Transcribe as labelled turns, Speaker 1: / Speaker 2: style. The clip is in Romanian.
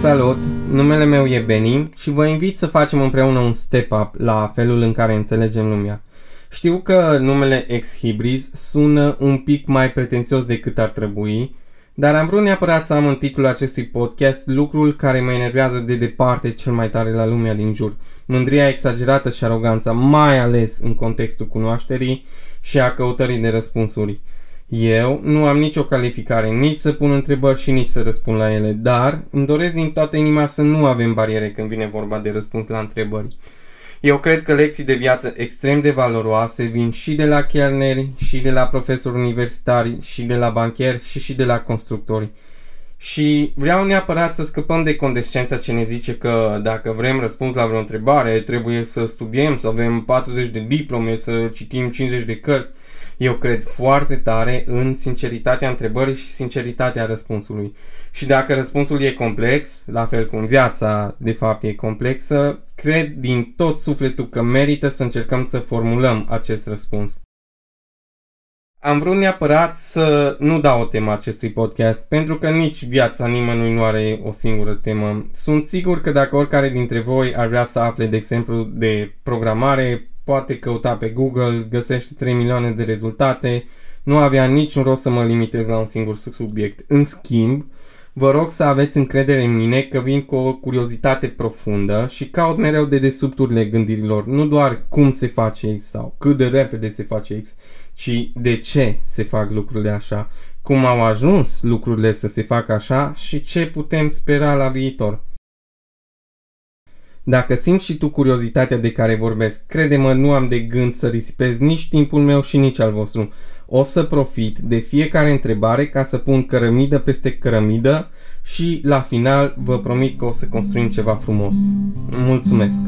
Speaker 1: Salut, numele meu e Benny și vă invit să facem împreună un step-up la felul în care înțelegem lumea. Știu că numele Ex-Hibris sună un pic mai pretențios decât ar trebui, dar am vrut neapărat să am în titlul acestui podcast lucrul care mă enervează de departe cel mai tare la lumea din jur. Mândria exagerată și aroganța, mai ales în contextul cunoașterii și a căutării de răspunsuri. Eu nu am nicio calificare nici să pun întrebări și nici să răspund la ele, dar îmi doresc din toată inima să nu avem bariere când vine vorba de răspuns la întrebări. Eu cred că lecții de viață extrem de valoroase vin și de la chelneri, și de la profesori universitari, și de la bancheri, și și de la constructori. Și vreau neapărat să scăpăm de condescența ce ne zice că dacă vrem răspuns la vreo întrebare, trebuie să studiem, să avem 40 de diplome, să citim 50 de cărți. Eu cred foarte tare în sinceritatea întrebării și sinceritatea răspunsului. Și dacă răspunsul e complex, la fel cum viața de fapt e complexă, cred din tot sufletul că merită să încercăm să formulăm acest răspuns. Am vrut neapărat să nu dau o temă acestui podcast, pentru că nici viața nimănui nu are o singură temă. Sunt sigur că dacă oricare dintre voi ar vrea să afle, de exemplu, de programare, poate căuta pe Google, găsește 3 milioane de rezultate, nu avea niciun rost să mă limitez la un singur subiect. În schimb, vă rog să aveți încredere în mine că vin cu o curiozitate profundă și caut mereu de desubturile gândirilor, nu doar cum se face X sau cât de repede se face X, ci de ce se fac lucrurile așa, cum au ajuns lucrurile să se facă așa și ce putem spera la viitor. Dacă simți și tu curiozitatea de care vorbesc, crede-mă, nu am de gând să risipez nici timpul meu și nici al vostru. O să profit de fiecare întrebare ca să pun cărămidă peste cărămidă și la final vă promit că o să construim ceva frumos. Mulțumesc!